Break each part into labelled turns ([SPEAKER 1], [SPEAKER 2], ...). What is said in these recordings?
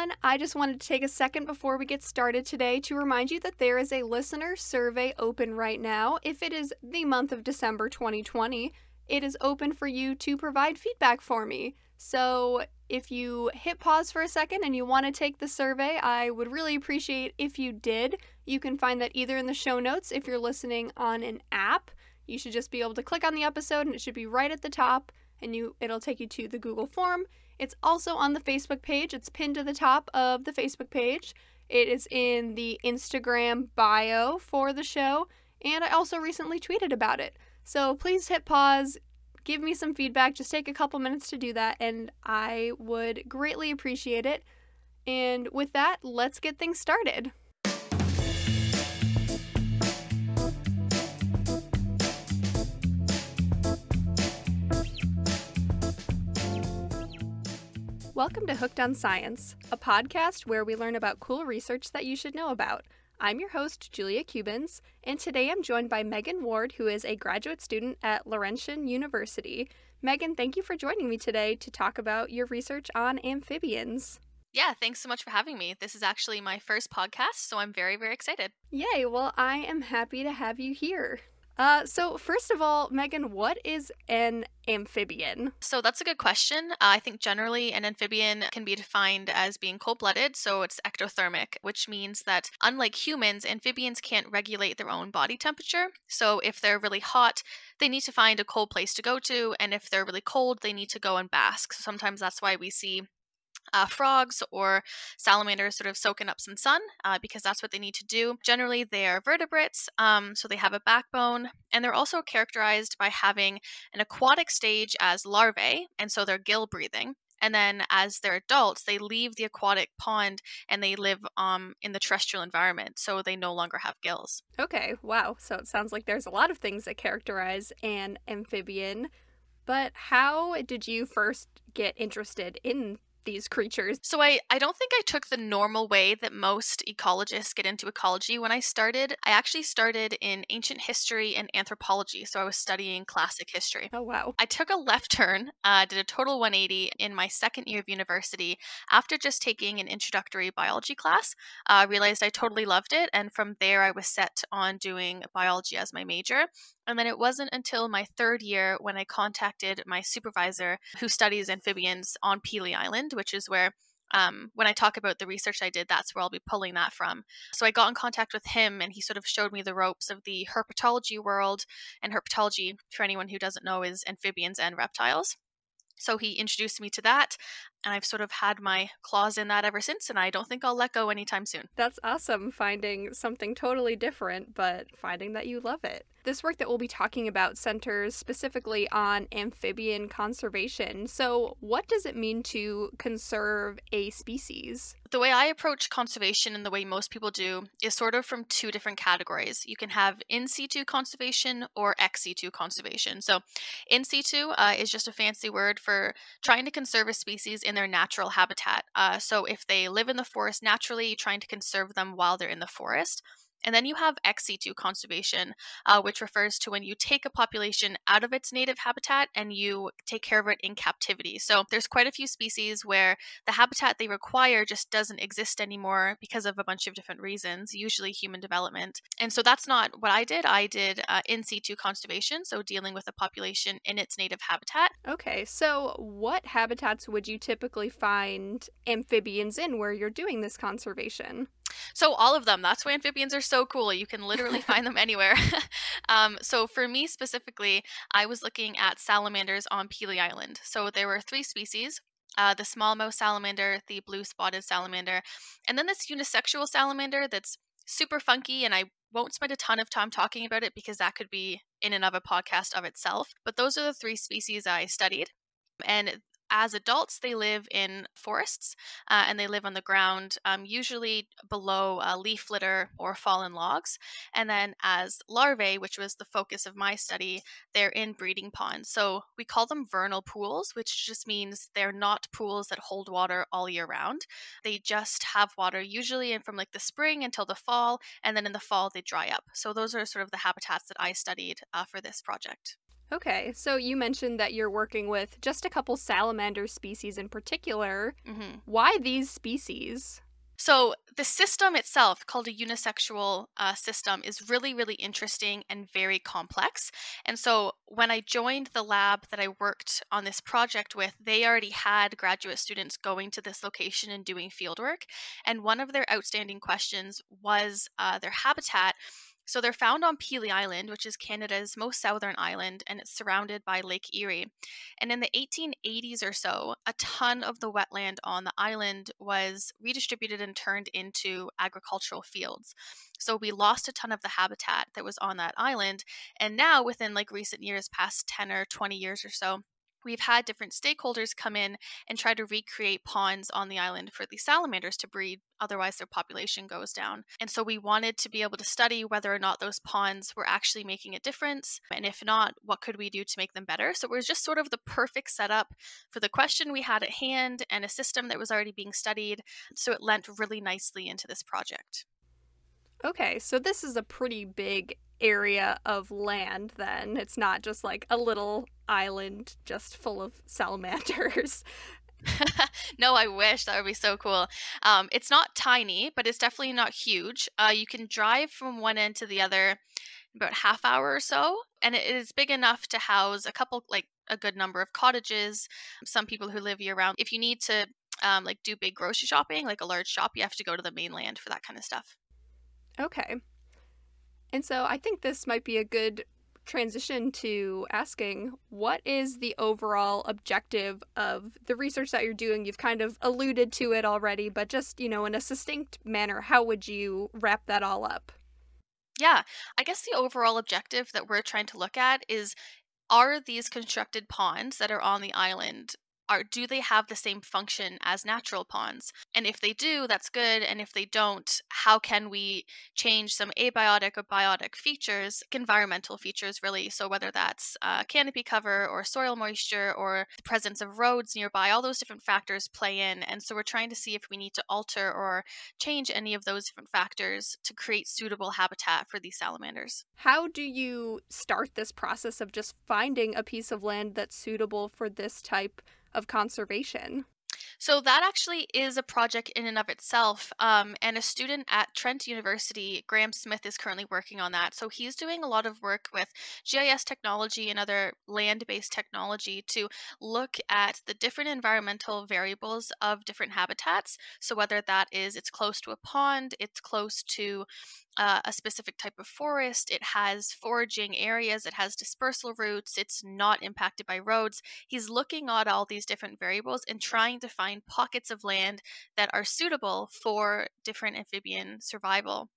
[SPEAKER 1] everyone. I just wanted to take a second before we get started today to remind you that there is a listener survey open right now. If it is the month of December 2020, it is open for you to provide feedback for me. So if you hit pause for a second and you want to take the survey, I would really appreciate if you did. You can find that either in the show notes if you're listening on an app. You should just be able to click on the episode and it should be right at the top and you it'll take you to the Google form. It's also on the Facebook page. It's pinned to the top of the Facebook page. It is in the Instagram bio for the show, and I also recently tweeted about it. So please hit pause, give me some feedback. Just take a couple minutes to do that, and I would greatly appreciate it. And with that, let's get things started. Welcome to Hooked on Science, a podcast where we learn about cool research that you should know about. I'm your host, Julia Cubans, and today I'm joined by Megan Ward, who is a graduate student at Laurentian University. Megan, thank you for joining me today to talk about your research on amphibians.
[SPEAKER 2] Yeah, thanks so much for having me. This is actually my first podcast, so I'm very, very excited.
[SPEAKER 1] Yay, well, I am happy to have you here. Uh, so, first of all, Megan, what is an amphibian?
[SPEAKER 2] So, that's a good question. Uh, I think generally an amphibian can be defined as being cold blooded, so it's ectothermic, which means that unlike humans, amphibians can't regulate their own body temperature. So, if they're really hot, they need to find a cold place to go to, and if they're really cold, they need to go and bask. So, sometimes that's why we see uh, frogs or salamanders sort of soaking up some sun uh, because that's what they need to do. Generally, they are vertebrates, um, so they have a backbone, and they're also characterized by having an aquatic stage as larvae, and so they're gill breathing. And then, as they're adults, they leave the aquatic pond and they live um, in the terrestrial environment, so they no longer have gills.
[SPEAKER 1] Okay, wow. So it sounds like there's a lot of things that characterize an amphibian. But how did you first get interested in these creatures.
[SPEAKER 2] So I, I don't think I took the normal way that most ecologists get into ecology when I started. I actually started in ancient history and anthropology, so I was studying classic history.
[SPEAKER 1] Oh wow.
[SPEAKER 2] I took a left turn, uh, did a total 180 in my second year of university after just taking an introductory biology class. I uh, realized I totally loved it, and from there I was set on doing biology as my major. And then it wasn't until my third year when I contacted my supervisor who studies amphibians on Pelee Island, which is where um, when I talk about the research I did, that's where I'll be pulling that from. So I got in contact with him and he sort of showed me the ropes of the herpetology world. And herpetology, for anyone who doesn't know, is amphibians and reptiles. So he introduced me to that, and I've sort of had my claws in that ever since, and I don't think I'll let go anytime soon.
[SPEAKER 1] That's awesome, finding something totally different, but finding that you love it. This work that we'll be talking about centers specifically on amphibian conservation. So, what does it mean to conserve a species?
[SPEAKER 2] The way I approach conservation and the way most people do is sort of from two different categories. You can have in situ conservation or ex situ conservation. So, in situ uh, is just a fancy word for trying to conserve a species in their natural habitat. Uh, so, if they live in the forest naturally, trying to conserve them while they're in the forest. And then you have ex situ conservation, uh, which refers to when you take a population out of its native habitat and you take care of it in captivity. So there's quite a few species where the habitat they require just doesn't exist anymore because of a bunch of different reasons, usually human development. And so that's not what I did. I did uh, in situ conservation, so dealing with a population in its native habitat.
[SPEAKER 1] Okay, so what habitats would you typically find amphibians in where you're doing this conservation?
[SPEAKER 2] So all of them. That's why amphibians are so cool. You can literally find them anywhere. um, so for me specifically, I was looking at salamanders on Pelee Island. So there were three species. Uh, the smallmouth salamander, the blue spotted salamander, and then this unisexual salamander that's super funky, and I won't spend a ton of time talking about it because that could be in and of a podcast of itself. But those are the three species I studied. And as adults, they live in forests uh, and they live on the ground, um, usually below uh, leaf litter or fallen logs. And then as larvae, which was the focus of my study, they're in breeding ponds. So we call them vernal pools, which just means they're not pools that hold water all year round. They just have water usually in from like the spring until the fall, and then in the fall they dry up. So those are sort of the habitats that I studied uh, for this project.
[SPEAKER 1] Okay, so you mentioned that you're working with just a couple salamander species in particular.
[SPEAKER 2] hmm
[SPEAKER 1] Why these species?
[SPEAKER 2] So, the system itself, called a unisexual uh, system, is really, really interesting and very complex. And so, when I joined the lab that I worked on this project with, they already had graduate students going to this location and doing fieldwork. And one of their outstanding questions was uh, their habitat so they're found on Pelee Island, which is Canada's most southern island, and it's surrounded by Lake Erie. And in the 1880s or so, a ton of the wetland on the island was redistributed and turned into agricultural fields. So we lost a ton of the habitat that was on that island. And now, within like recent years, past 10 or 20 years or so, we've had different stakeholders come in and try to recreate ponds on the island for the salamanders to breed otherwise their population goes down. And so we wanted to be able to study whether or not those ponds were actually making a difference and if not what could we do to make them better? So it was just sort of the perfect setup for the question we had at hand and a system that was already being studied. So it lent really nicely into this project.
[SPEAKER 1] Okay, so this is a pretty big area of land then. It's not just like a little island just full of salamanders.
[SPEAKER 2] no, I wish that would be so cool. Um, it's not tiny, but it's definitely not huge. Uh, you can drive from one end to the other about half hour or so, and it is big enough to house a couple, like a good number of cottages. Some people who live year round. If you need to, um, like do big grocery shopping, like a large shop, you have to go to the mainland for that kind of stuff.
[SPEAKER 1] Okay. And so I think this might be a good transition to asking what is the overall objective of the research that you're doing? You've kind of alluded to it already, but just, you know, in a succinct manner, how would you wrap that all up?
[SPEAKER 2] Yeah, I guess the overall objective that we're trying to look at is are these constructed ponds that are on the island are do they have the same function as natural ponds? And if they do, that's good. And if they don't, how can we change some abiotic or biotic features, environmental features really? So whether that's uh, canopy cover or soil moisture or the presence of roads nearby, all those different factors play in. And so we're trying to see if we need to alter or change any of those different factors to create suitable habitat for these salamanders.
[SPEAKER 1] How do you start this process of just finding a piece of land that's suitable for this type of conservation.
[SPEAKER 2] So that actually is a project in and of itself. Um, and a student at Trent University, Graham Smith, is currently working on that. So he's doing a lot of work with GIS technology and other land based technology to look at the different environmental variables of different habitats. So whether that is it's close to a pond, it's close to uh, a specific type of forest, it has foraging areas, it has dispersal routes, it's not impacted by roads. He's looking at all these different variables and trying to find pockets of land that are suitable for different amphibian survival.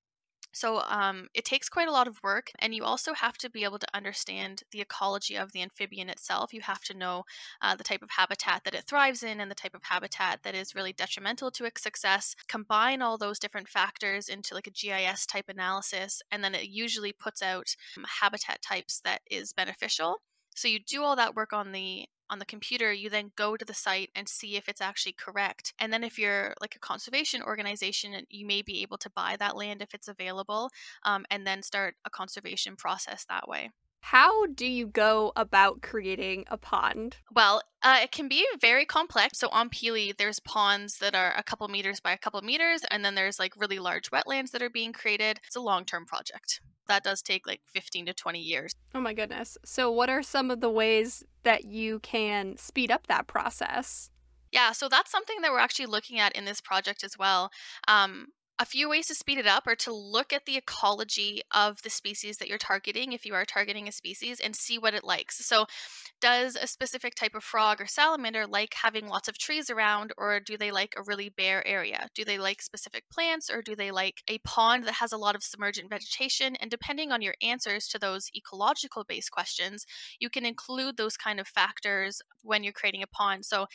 [SPEAKER 2] So um, it takes quite a lot of work, and you also have to be able to understand the ecology of the amphibian itself. You have to know uh, the type of habitat that it thrives in and the type of habitat that is really detrimental to its success. Combine all those different factors into like a GIS type analysis, and then it usually puts out um, habitat types that is beneficial. So you do all that work on the on the computer, you then go to the site and see if it's actually correct. And then if you're like a conservation organization, you may be able to buy that land if it's available um, and then start a conservation process that way.
[SPEAKER 1] How do you go about creating a pond?
[SPEAKER 2] Well, uh, it can be very complex. So on Pelee, there's ponds that are a couple meters by a couple meters, and then there's like really large wetlands that are being created. It's a long term project that does take like 15 to 20 years.
[SPEAKER 1] Oh my goodness. So, what are some of the ways that you can speed up that process?
[SPEAKER 2] Yeah, so that's something that we're actually looking at in this project as well. Um, a few ways to speed it up are to look at the ecology of the species that you're targeting, if you are targeting a species, and see what it likes. So, does a specific type of frog or salamander like having lots of trees around, or do they like a really bare area? Do they like specific plants, or do they like a pond that has a lot of submergent vegetation? And depending on your answers to those ecological based questions, you can include those kind of factors when you're creating a pond. So,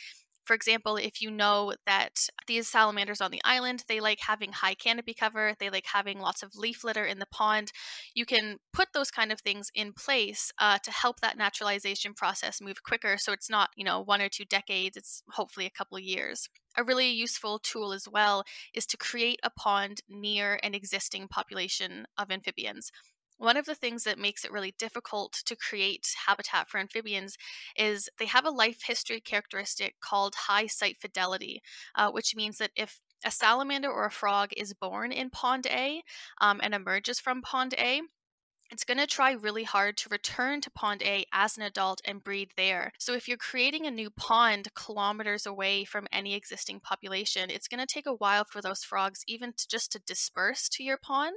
[SPEAKER 2] for example, if you know that these salamanders on the island, they like having high canopy cover, they like having lots of leaf litter in the pond, you can put those kind of things in place uh, to help that naturalization process move quicker. So it's not, you know, one or two decades, it's hopefully a couple of years. A really useful tool as well is to create a pond near an existing population of amphibians. One of the things that makes it really difficult to create habitat for amphibians is they have a life history characteristic called high site fidelity, uh, which means that if a salamander or a frog is born in Pond A um, and emerges from Pond A, it's going to try really hard to return to Pond A as an adult and breed there. So, if you're creating a new pond kilometers away from any existing population, it's going to take a while for those frogs even to, just to disperse to your pond,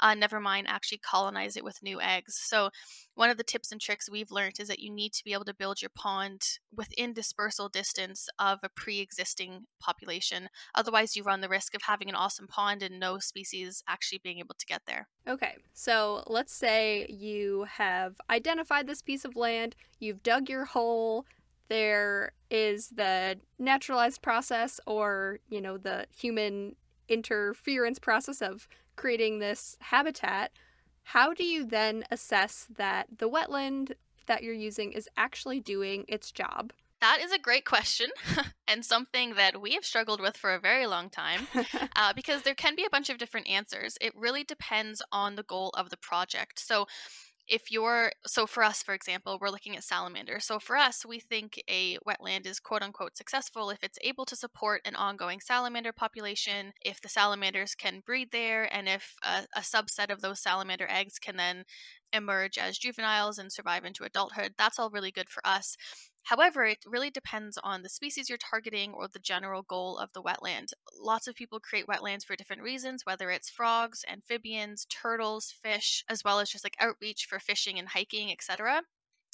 [SPEAKER 2] uh, never mind actually colonize it with new eggs. So, one of the tips and tricks we've learned is that you need to be able to build your pond within dispersal distance of a pre existing population. Otherwise, you run the risk of having an awesome pond and no species actually being able to get there.
[SPEAKER 1] Okay, so let's say you have identified this piece of land, you've dug your hole, there is the naturalized process or, you know, the human interference process of creating this habitat how do you then assess that the wetland that you're using is actually doing its job?
[SPEAKER 2] That is a great question and something that we have struggled with for a very long time uh, because there can be a bunch of different answers. It really depends on the goal of the project. So, if you're so for us for example we're looking at salamanders so for us we think a wetland is quote unquote successful if it's able to support an ongoing salamander population if the salamanders can breed there and if a, a subset of those salamander eggs can then emerge as juveniles and survive into adulthood. That's all really good for us However, it really depends on the species you're targeting or the general goal of the wetland. Lots of people create wetlands for different reasons, whether it's frogs, amphibians, turtles, fish, as well as just like outreach for fishing and hiking, etc.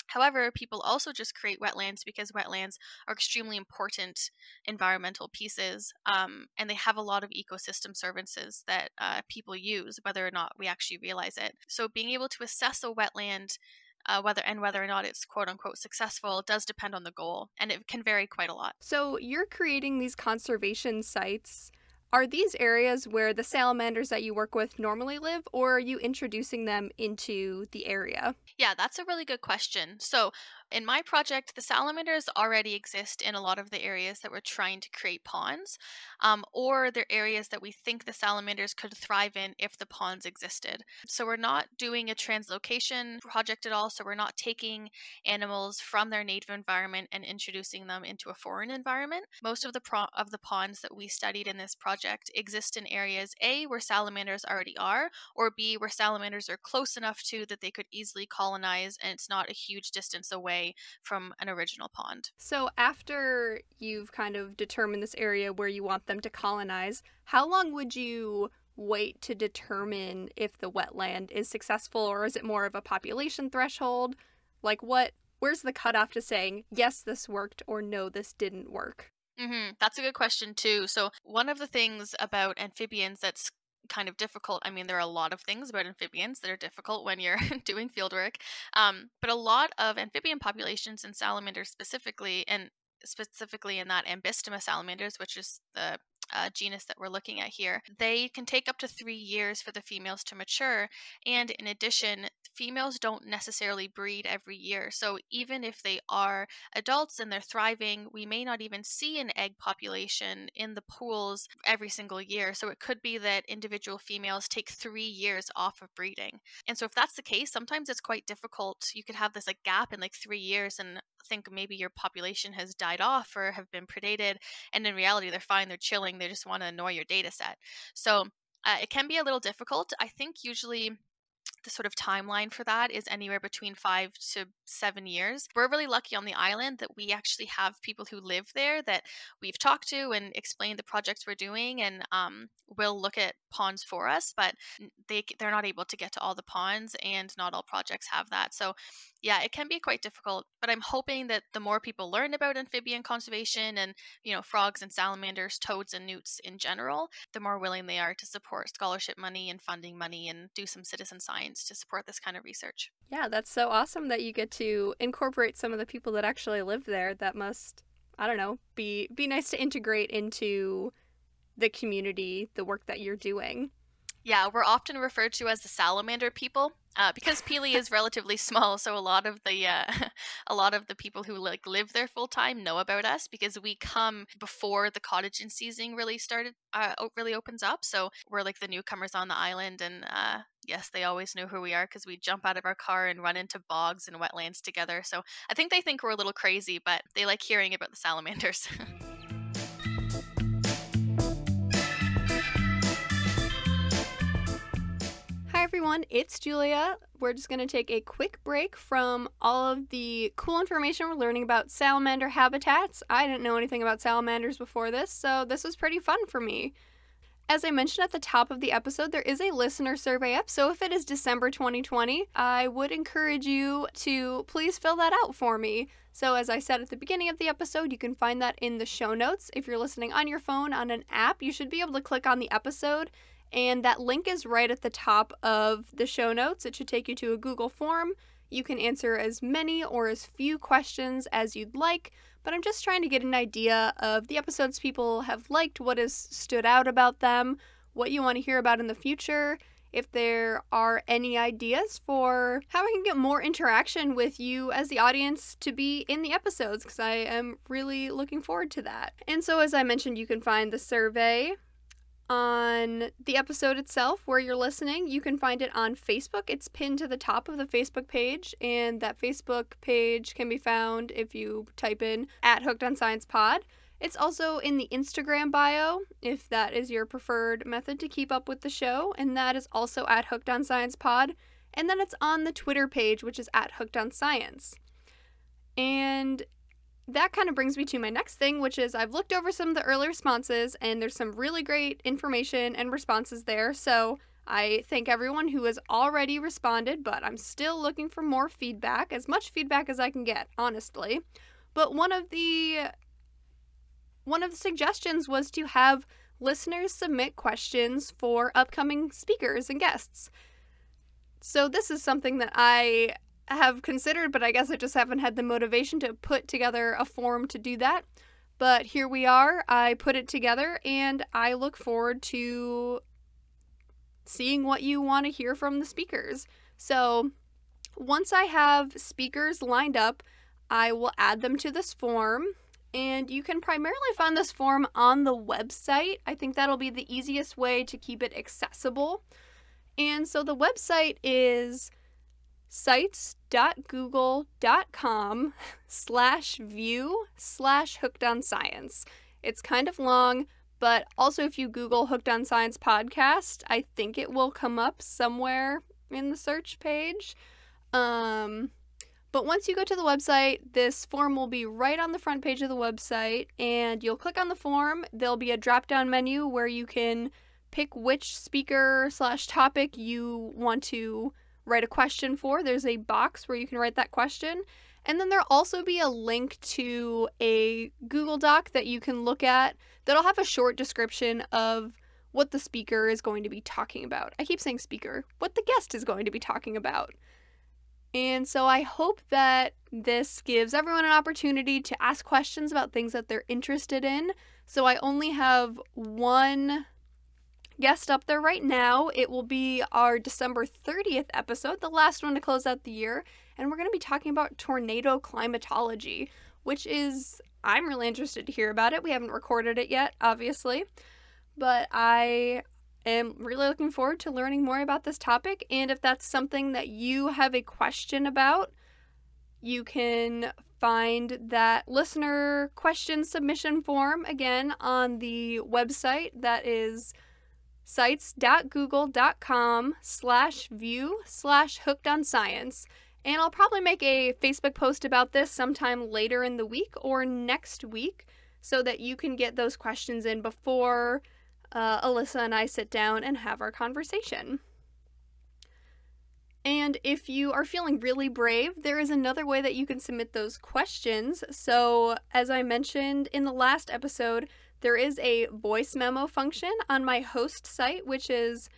[SPEAKER 2] However, people also just create wetlands because wetlands are extremely important environmental pieces um, and they have a lot of ecosystem services that uh, people use, whether or not we actually realize it. So, being able to assess a wetland uh, whether and whether or not it's quote unquote successful does depend on the goal, and it can vary quite a lot.
[SPEAKER 1] So you're creating these conservation sites. Are these areas where the salamanders that you work with normally live, or are you introducing them into the area?
[SPEAKER 2] Yeah, that's a really good question. So, in my project, the salamanders already exist in a lot of the areas that we're trying to create ponds, um, or they're areas that we think the salamanders could thrive in if the ponds existed. So we're not doing a translocation project at all. So we're not taking animals from their native environment and introducing them into a foreign environment. Most of the pro- of the ponds that we studied in this project exist in areas A where salamanders already are, or B where salamanders are close enough to that they could easily colonize, and it's not a huge distance away away from an original pond.
[SPEAKER 1] So, after you've kind of determined this area where you want them to colonize, how long would you wait to determine if the wetland is successful or is it more of a population threshold? Like, what, where's the cutoff to saying, yes, this worked or no, this didn't work?
[SPEAKER 2] Mm-hmm. That's a good question, too. So, one of the things about amphibians that's kind of difficult. I mean, there are a lot of things about amphibians that are difficult when you're doing fieldwork, um, but a lot of amphibian populations and salamanders specifically, and specifically in that Ambystoma salamanders, which is the uh, genus that we're looking at here, they can take up to three years for the females to mature. And in addition, females don't necessarily breed every year. So even if they are adults and they're thriving, we may not even see an egg population in the pools every single year. So it could be that individual females take three years off of breeding. And so if that's the case, sometimes it's quite difficult. You could have this like gap in like three years and think maybe your population has died off or have been predated. And in reality, they're fine, they're chilling, they just want to annoy your data set. So uh, it can be a little difficult. I think usually the sort of timeline for that is anywhere between five to seven years. We're really lucky on the island that we actually have people who live there that we've talked to and explained the projects we're doing and um, will look at ponds for us, but they, they're not able to get to all the ponds and not all projects have that. So yeah, it can be quite difficult, but I'm hoping that the more people learn about amphibian conservation and, you know, frogs and salamanders, toads and newts in general, the more willing they are to support scholarship money and funding money and do some citizen science to support this kind of research.
[SPEAKER 1] Yeah, that's so awesome that you get to incorporate some of the people that actually live there. That must, I don't know, be be nice to integrate into the community, the work that you're doing.
[SPEAKER 2] Yeah, we're often referred to as the salamander people uh, because Pelee is relatively small. So a lot of the uh, a lot of the people who like live there full time know about us because we come before the cottage in season really started uh, really opens up. So we're like the newcomers on the island, and uh, yes, they always know who we are because we jump out of our car and run into bogs and wetlands together. So I think they think we're a little crazy, but they like hearing about the salamanders.
[SPEAKER 1] everyone, it's Julia. We're just going to take a quick break from all of the cool information we're learning about salamander habitats. I didn't know anything about salamanders before this, so this was pretty fun for me. As I mentioned at the top of the episode, there is a listener survey up, so if it is December 2020, I would encourage you to please fill that out for me. So, as I said at the beginning of the episode, you can find that in the show notes. If you're listening on your phone on an app, you should be able to click on the episode and that link is right at the top of the show notes. It should take you to a Google form. You can answer as many or as few questions as you'd like, but I'm just trying to get an idea of the episodes people have liked, what has stood out about them, what you want to hear about in the future, if there are any ideas for how I can get more interaction with you as the audience to be in the episodes, because I am really looking forward to that. And so, as I mentioned, you can find the survey on the episode itself where you're listening. You can find it on Facebook. It's pinned to the top of the Facebook page, and that Facebook page can be found if you type in at Hooked on Science Pod. It's also in the Instagram bio if that is your preferred method to keep up with the show, and that is also at Hooked on Science Pod. And then it's on the Twitter page, which is at Hooked on Science. And that kind of brings me to my next thing, which is I've looked over some of the early responses and there's some really great information and responses there. So I thank everyone who has already responded, but I'm still looking for more feedback, as much feedback as I can get, honestly. But one of the one of the suggestions was to have listeners submit questions for upcoming speakers and guests. So this is something that I have considered, but I guess I just haven't had the motivation to put together a form to do that. But here we are. I put it together and I look forward to seeing what you want to hear from the speakers. So, once I have speakers lined up, I will add them to this form. And you can primarily find this form on the website. I think that'll be the easiest way to keep it accessible. And so the website is sites.google.com slash view slash hooked on science. It's kind of long, but also if you Google Hooked on Science podcast, I think it will come up somewhere in the search page. Um, but once you go to the website, this form will be right on the front page of the website, and you'll click on the form. There'll be a drop down menu where you can pick which speaker slash topic you want to write a question for. There's a box where you can write that question. And then there'll also be a link to a Google Doc that you can look at that'll have a short description of what the speaker is going to be talking about. I keep saying speaker, what the guest is going to be talking about. And so I hope that this gives everyone an opportunity to ask questions about things that they're interested in. So I only have one guest up there right now. It will be our December 30th episode, the last one to close out the year. And we're going to be talking about tornado climatology, which is, I'm really interested to hear about it. We haven't recorded it yet, obviously. But I am really looking forward to learning more about this topic. And if that's something that you have a question about, you can find that listener question submission form again on the website that is sites.google.com slash view slash hooked on science. And I'll probably make a Facebook post about this sometime later in the week or next week so that you can get those questions in before uh, Alyssa and I sit down and have our conversation. And if you are feeling really brave, there is another way that you can submit those questions. So, as I mentioned in the last episode, there is a voice memo function on my host site, which is,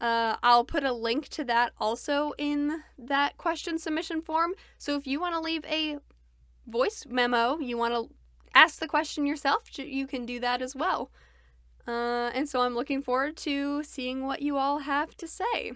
[SPEAKER 1] uh, I'll put a link to that also in that question submission form. So if you want to leave a voice memo, you want to ask the question yourself, you can do that as well. Uh, and so I'm looking forward to seeing what you all have to say.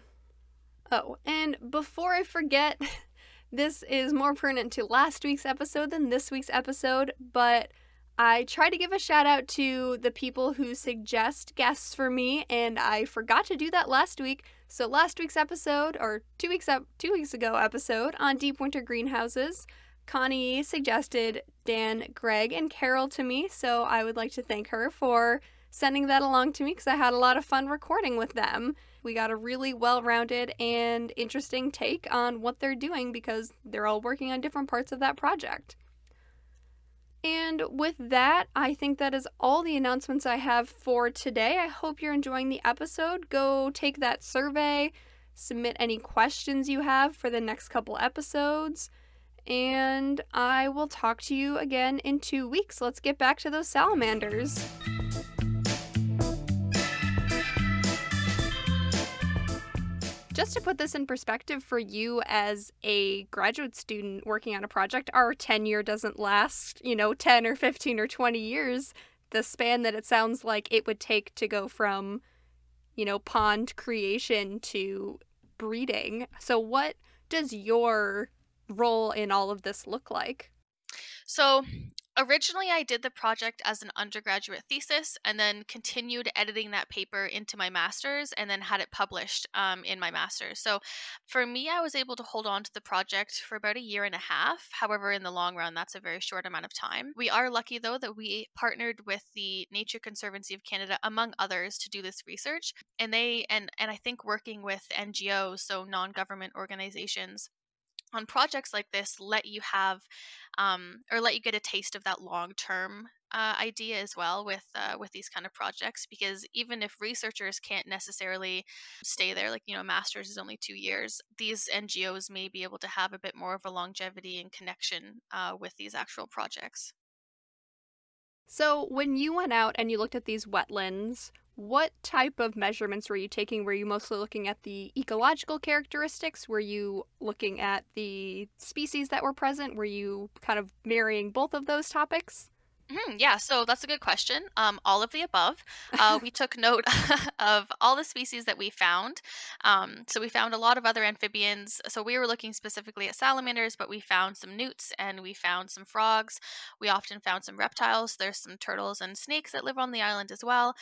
[SPEAKER 1] Oh, and before I forget, this is more pertinent to last week's episode than this week's episode, but I try to give a shout out to the people who suggest guests for me, and I forgot to do that last week. So last week's episode, or two weeks up, two weeks ago episode on deep winter greenhouses, Connie suggested Dan, Greg, and Carol to me. So I would like to thank her for sending that along to me because I had a lot of fun recording with them. We got a really well rounded and interesting take on what they're doing because they're all working on different parts of that project. And with that, I think that is all the announcements I have for today. I hope you're enjoying the episode. Go take that survey, submit any questions you have for the next couple episodes, and I will talk to you again in two weeks. Let's get back to those salamanders. Just to put this in perspective for you as a graduate student working on a project, our tenure doesn't last, you know, 10 or 15 or 20 years. The span that it sounds like it would take to go from, you know, pond creation to breeding. So, what does your role in all of this look like?
[SPEAKER 2] So, originally I did the project as an undergraduate thesis and then continued editing that paper into my master's and then had it published um, in my master's. So for me, I was able to hold on to the project for about a year and a half. However, in the long run, that's a very short amount of time. We are lucky though that we partnered with the Nature Conservancy of Canada, among others, to do this research. And they and and I think working with NGOs, so non-government organizations on projects like this let you have um, or let you get a taste of that long term uh, idea as well with uh, with these kind of projects because even if researchers can't necessarily stay there like you know masters is only two years these ngos may be able to have a bit more of a longevity and connection uh, with these actual projects.
[SPEAKER 1] So when you went out and you looked at these wetlands what type of measurements were you taking? Were you mostly looking at the ecological characteristics? Were you looking at the species that were present? Were you kind of marrying both of those topics?
[SPEAKER 2] Mm, yeah, so that's a good question. Um, all of the above. Uh, we took note of all the species that we found. Um, so we found a lot of other amphibians. So we were looking specifically at salamanders, but we found some newts and we found some frogs. We often found some reptiles. There's some turtles and snakes that live on the island as well.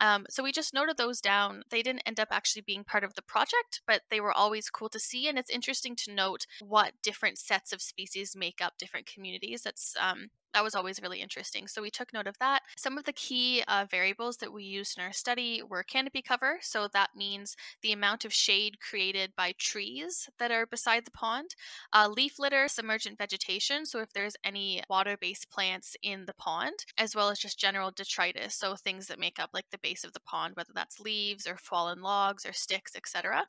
[SPEAKER 2] Um, so we just noted those down. They didn't end up actually being part of the project, but they were always cool to see. And it's interesting to note what different sets of species make up different communities. That's um, that was always really interesting. So we took note of that. Some of the key uh, variables that we used in our study were canopy cover. So that means the amount of shade created by trees that are beside the pond, uh, leaf litter, submergent vegetation. So if there's any water based plants in the pond, as well as just general detritus. So things that make up like the base of the pond, whether that's leaves or fallen logs or sticks, etc.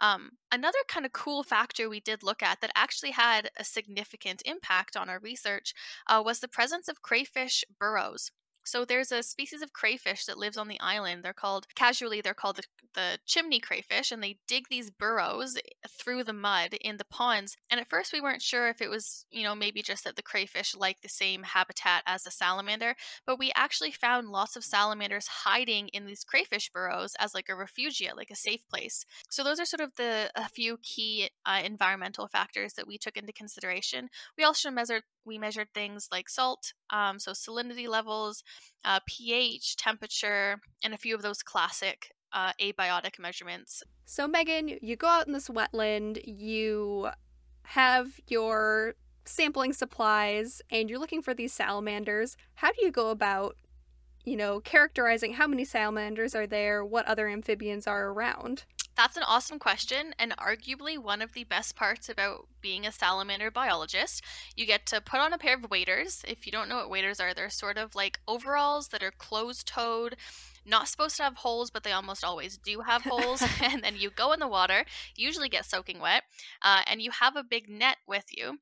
[SPEAKER 2] Um, another kind of cool factor we did look at that actually had a significant impact on our research uh, was the presence of crayfish burrows. So there's a species of crayfish that lives on the island. They're called casually they're called the, the, chimney crayfish and they dig these burrows through the mud in the ponds. And at first we weren't sure if it was, you know, maybe just that the crayfish like the same habitat as the salamander, but we actually found lots of salamanders hiding in these crayfish burrows as like a refugia, like a safe place. So those are sort of the a few key uh, environmental factors that we took into consideration. We also measured we measured things like salt, um, so salinity levels, uh, pH, temperature, and a few of those classic uh, abiotic measurements.
[SPEAKER 1] So, Megan, you go out in this wetland, you have your sampling supplies, and you're looking for these salamanders. How do you go about, you know, characterizing how many salamanders are there, what other amphibians are around?
[SPEAKER 2] That's an awesome question, and arguably one of the best parts about being a salamander biologist. You get to put on a pair of waders. If you don't know what waders are, they're sort of like overalls that are closed toed, not supposed to have holes, but they almost always do have holes. and then you go in the water, usually get soaking wet, uh, and you have a big net with you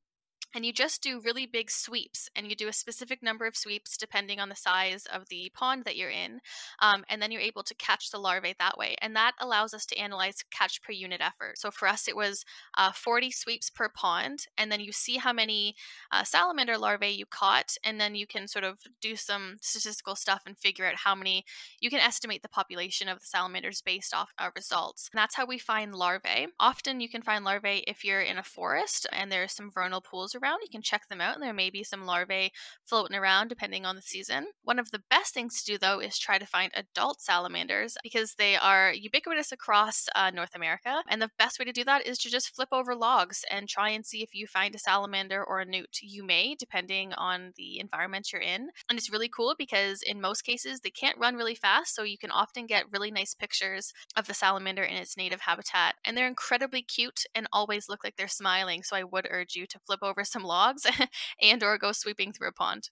[SPEAKER 2] and you just do really big sweeps and you do a specific number of sweeps depending on the size of the pond that you're in um, and then you're able to catch the larvae that way and that allows us to analyze catch per unit effort. So for us it was uh, 40 sweeps per pond and then you see how many uh, salamander larvae you caught and then you can sort of do some statistical stuff and figure out how many you can estimate the population of the salamanders based off our results. And that's how we find larvae. Often you can find larvae if you're in a forest and there's some vernal pools around. You can check them out, and there may be some larvae floating around depending on the season. One of the best things to do, though, is try to find adult salamanders because they are ubiquitous across uh, North America. And the best way to do that is to just flip over logs and try and see if you find a salamander or a newt. You may, depending on the environment you're in. And it's really cool because in most cases, they can't run really fast, so you can often get really nice pictures of the salamander in its native habitat. And they're incredibly cute and always look like they're smiling, so I would urge you to flip over some logs and or go sweeping through a pond.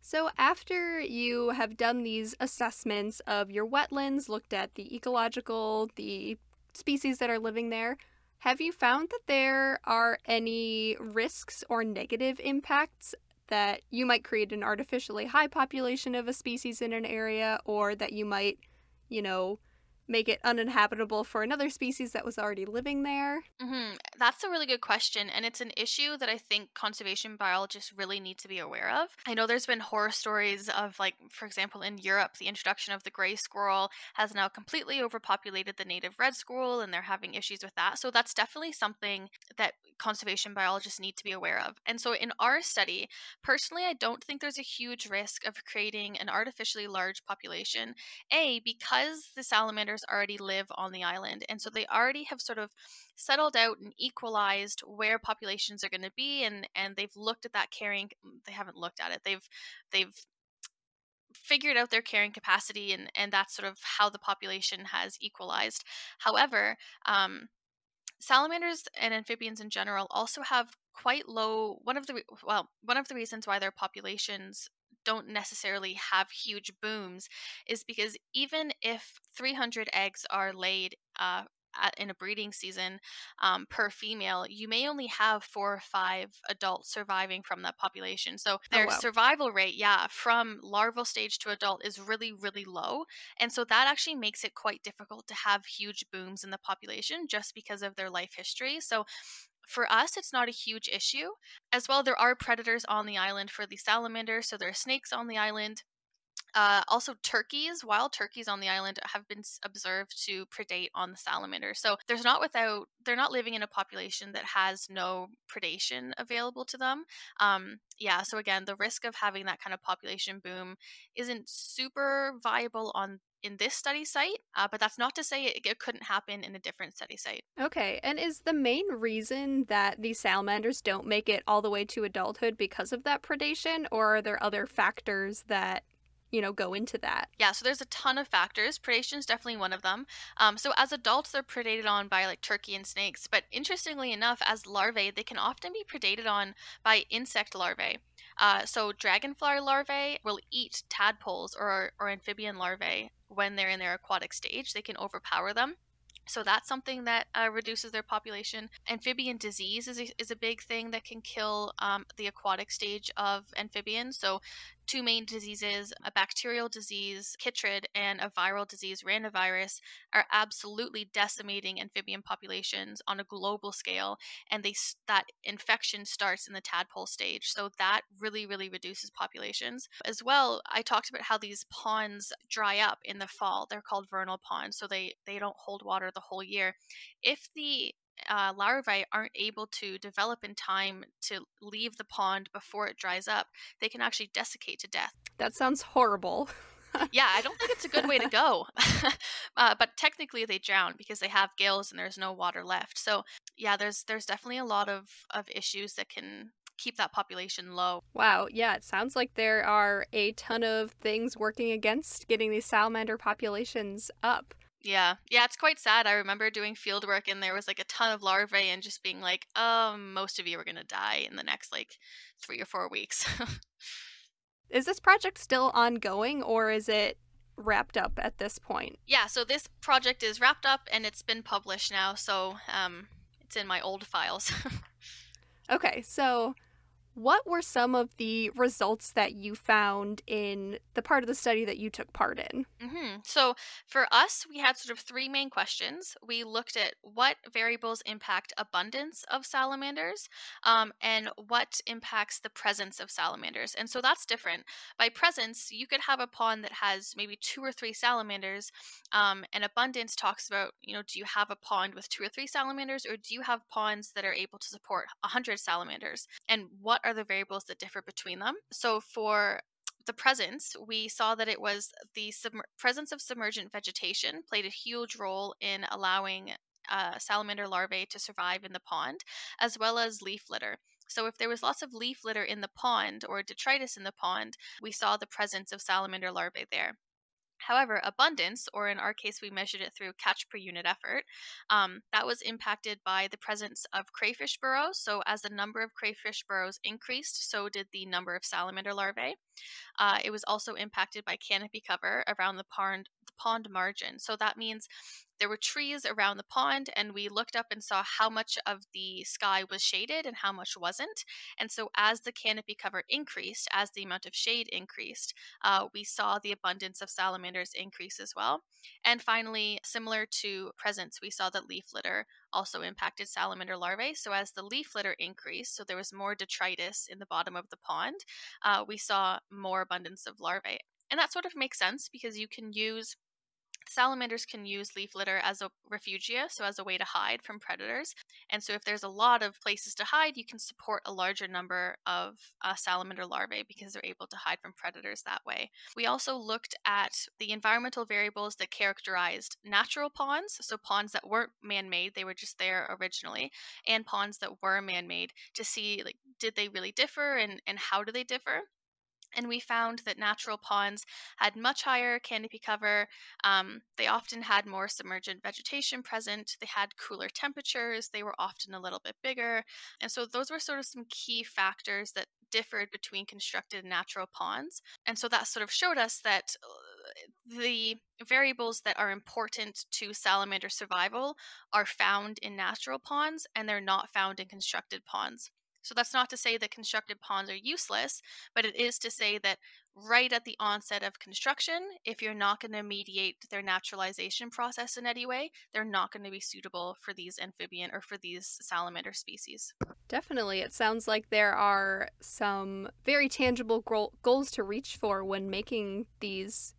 [SPEAKER 1] So, after you have done these assessments of your wetlands, looked at the ecological, the species that are living there, have you found that there are any risks or negative impacts that you might create an artificially high population of a species in an area, or that you might, you know, make it uninhabitable for another species that was already living there?
[SPEAKER 2] Mm-hmm. That's a really good question. And it's an issue that I think conservation biologists really need to be aware of. I know there's been horror stories of, like, for example, in Europe, the introduction of the gray squirrel has now completely overpopulated the native red squirrel, and they're having issues with that. So that's definitely something that conservation biologists need to be aware of. And so in our study, personally, I don't think there's a huge risk of creating an artificially large population. A, because the salamanders already live on the island. And so they already have sort of settled out and equalized where populations are going to be and and they've looked at that carrying they haven't looked at it. They've they've figured out their carrying capacity and and that's sort of how the population has equalized. However, um, salamanders and amphibians in general also have quite low one of the well one of the reasons why their populations don't necessarily have huge booms is because even if 300 eggs are laid uh, in a breeding season um, per female, you may only have four or five adults surviving from that population. So oh, their oh, wow. survival rate, yeah, from larval stage to adult is really, really low. And so that actually makes it quite difficult to have huge booms in the population just because of their life history. So for us, it's not a huge issue. As well, there are predators on the island for the salamander, so there are snakes on the island. Uh, also, turkeys, wild turkeys on the island have been observed to predate on the salamander. So there's not without they're not living in a population that has no predation available to them. Um, yeah, so again, the risk of having that kind of population boom isn't super viable on in this study site, uh, but that's not to say it, it, couldn't happen in a different study site.
[SPEAKER 1] Okay, and is the main reason that these salamanders don't make it all the way to adulthood because of that predation, or are there other factors that you know go into that
[SPEAKER 2] yeah so there's a ton of factors predation is definitely one of them um, so as adults they're predated on by like turkey and snakes but interestingly enough as larvae they can often be predated on by insect larvae uh, so dragonfly larvae will eat tadpoles or, or amphibian larvae when they're in their aquatic stage. They can overpower them. So that's something that uh, reduces their population. Amphibian disease is a, is a big thing that can kill um, the aquatic stage of amphibians. So two main diseases a bacterial disease, chytrid, and a viral disease, ranavirus, are absolutely decimating amphibian populations on a global scale. And they that infection starts in the tadpole stage. So that really, really reduces populations. As well, I talked about how these ponds dry up in the fall. They're called vernal ponds, so they, they don't hold water the whole year. If the uh, larvae aren't able to develop in time to leave the pond before it dries up, they can actually desiccate to death.
[SPEAKER 1] That sounds horrible.
[SPEAKER 2] yeah, I don't think it's a good way to go. uh, but technically, they drown because they have gills and there's no water left. So yeah, there's there's definitely a lot of of issues that can keep that population low.
[SPEAKER 1] Wow, yeah, it sounds like there are a ton of things working against getting these salamander populations up.
[SPEAKER 2] Yeah. Yeah, it's quite sad. I remember doing field work and there was like a ton of larvae and just being like, um, most of you are going to die in the next like three or four weeks.
[SPEAKER 1] is this project still ongoing or is it wrapped up at this point?
[SPEAKER 2] Yeah, so this project is wrapped up and it's been published now. So um, it's in my old files.
[SPEAKER 1] okay, so What were some of the results that you found in the part of the study that you took part in?
[SPEAKER 2] hmm So, for us, we had sort of three main questions. We looked at what variables impact abundance of salamanders um, and what impacts the presence of salamanders. And so that's different. By presence, you could have a pond that has maybe two or three salamanders, um, and abundance talks about, you know, do you have a pond with two or three salamanders, or do you have ponds that are able to support 100 salamanders? And what are the variables that differ between them? So, for the presence, we saw that it was the presence of submergent vegetation played a huge role in allowing uh, salamander larvae to survive in the pond, as well as leaf litter. So, if there was lots of leaf litter in the pond or detritus in the pond, we saw the presence of salamander larvae there. However, abundance, or in our case, we measured it through catch per unit effort, um, that was impacted by the presence of crayfish burrows. So, as the number of crayfish burrows increased, so did the number of salamander larvae. Uh, it was also impacted by canopy cover around the pond, pond margin. So, that means there were trees around the pond, and we looked up and saw how much of the sky was shaded and how much wasn't. And so, as the canopy cover increased, as the amount of shade increased, uh, we saw the abundance of salamanders increase as well. And finally, similar to presence, we saw that leaf litter also impacted salamander larvae. So, as the leaf litter increased, so there was more detritus in the bottom of the pond, uh, we saw more abundance of larvae. And that sort of makes sense because you can use Salamanders can use leaf litter as a refugia, so as a way to hide from predators. And so, if there's a lot of places to hide, you can support a larger number of uh, salamander larvae because they're able to hide from predators that way. We also looked at the environmental variables that characterized natural ponds, so ponds that weren't man made, they were just there originally, and ponds that were man made to see like did they really differ and, and how do they differ and we found that natural ponds had much higher canopy cover. Um, they often had more submergent vegetation present. They had cooler temperatures. They were often a little bit bigger. And so, those were sort of some key factors that differed between constructed and natural ponds. And so, that sort of showed us that uh, the variables that are important to salamander survival are found in natural ponds and they're not found in constructed ponds. So that's not to say that constructed ponds are useless, but it is to say that right at the onset of construction, if you're not going to mediate their naturalization process in any way, they're not going to be suitable for these amphibian or for these salamander species.
[SPEAKER 1] Definitely. It sounds like there are some very tangible goals to reach for when making these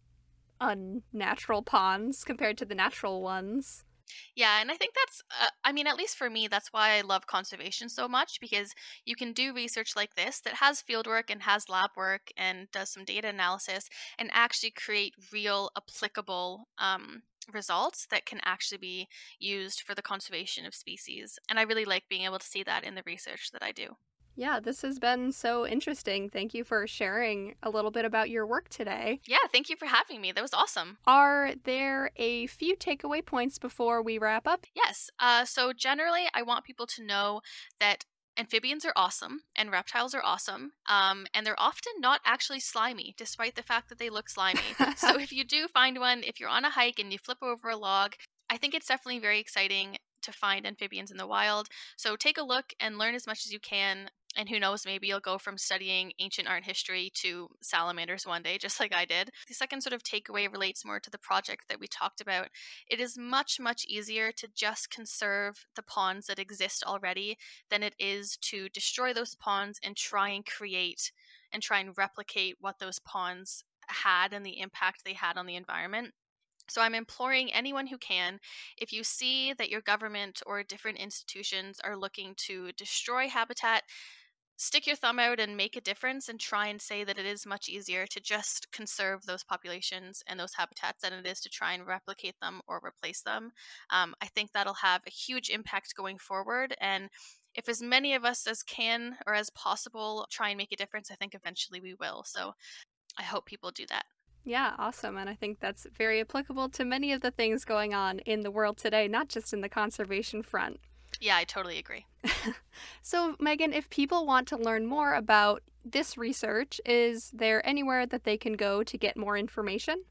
[SPEAKER 1] unnatural ponds compared to the natural ones.
[SPEAKER 2] Yeah, and I think that's, uh, I mean, at least for me, that's why I love conservation so much because you can do research like this that has fieldwork and has lab work and does some data analysis and actually create real applicable um, results that can actually be used for the conservation of species. And I really like being able to see that in the research that I do.
[SPEAKER 1] Yeah, this has been so interesting. Thank you for sharing a little bit about your work today.
[SPEAKER 2] Yeah, thank you for having me. That was awesome.
[SPEAKER 1] Are there a few takeaway points before we wrap up?
[SPEAKER 2] Yes. Uh, so, generally, I want people to know that amphibians are awesome and reptiles are awesome um, and they're often not actually slimy despite the fact that they look slimy so if you do find one if you're on a hike and you flip over a log i think it's definitely very exciting to find amphibians in the wild so take a look and learn as much as you can and who knows, maybe you'll go from studying ancient art history to salamanders one day, just like I did. The second sort of takeaway relates more to the project that we talked about. It is much, much easier to just conserve the ponds that exist already than it is to destroy those ponds and try and create and try and replicate what those ponds had and the impact they had on the environment. So I'm imploring anyone who can, if you see that your government or different institutions are looking to destroy habitat, stick your thumb out and make a difference and try and say that it is much easier to just conserve those populations and those habitats than it is to try and replicate them or replace them. Um, I think that'll have a huge impact going forward. And if as many of us as can or as possible try and make a difference, I think eventually we will. So I hope people do that.
[SPEAKER 1] Yeah, awesome. And I think that's very applicable to many of the things going on in the world today, not just in the conservation front.
[SPEAKER 2] Yeah, I totally agree.
[SPEAKER 1] so, Megan, if people want to learn more about this research, is there anywhere that they can go to get more information?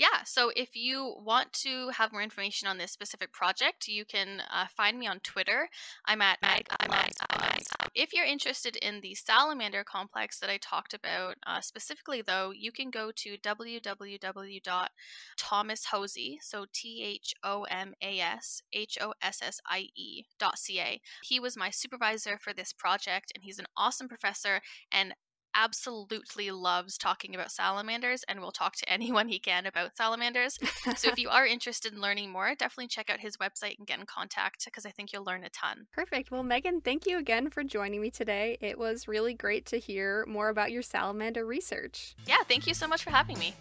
[SPEAKER 2] Yeah, so if you want to have more information on this specific project, you can uh, find me on Twitter. I'm at Mag. I'm at, if you're interested in the salamander complex that I talked about uh, specifically, though, you can go to www.thomashossie, so T H O M A S H O S S I E dot C A. He was my supervisor for this project, and he's an awesome professor and absolutely loves talking about salamanders and will talk to anyone he can about salamanders. so if you are interested in learning more, definitely check out his website and get in contact because I think you'll learn a ton.
[SPEAKER 1] Perfect. Well, Megan, thank you again for joining me today. It was really great to hear more about your salamander research.
[SPEAKER 2] Yeah, thank you so much for having me.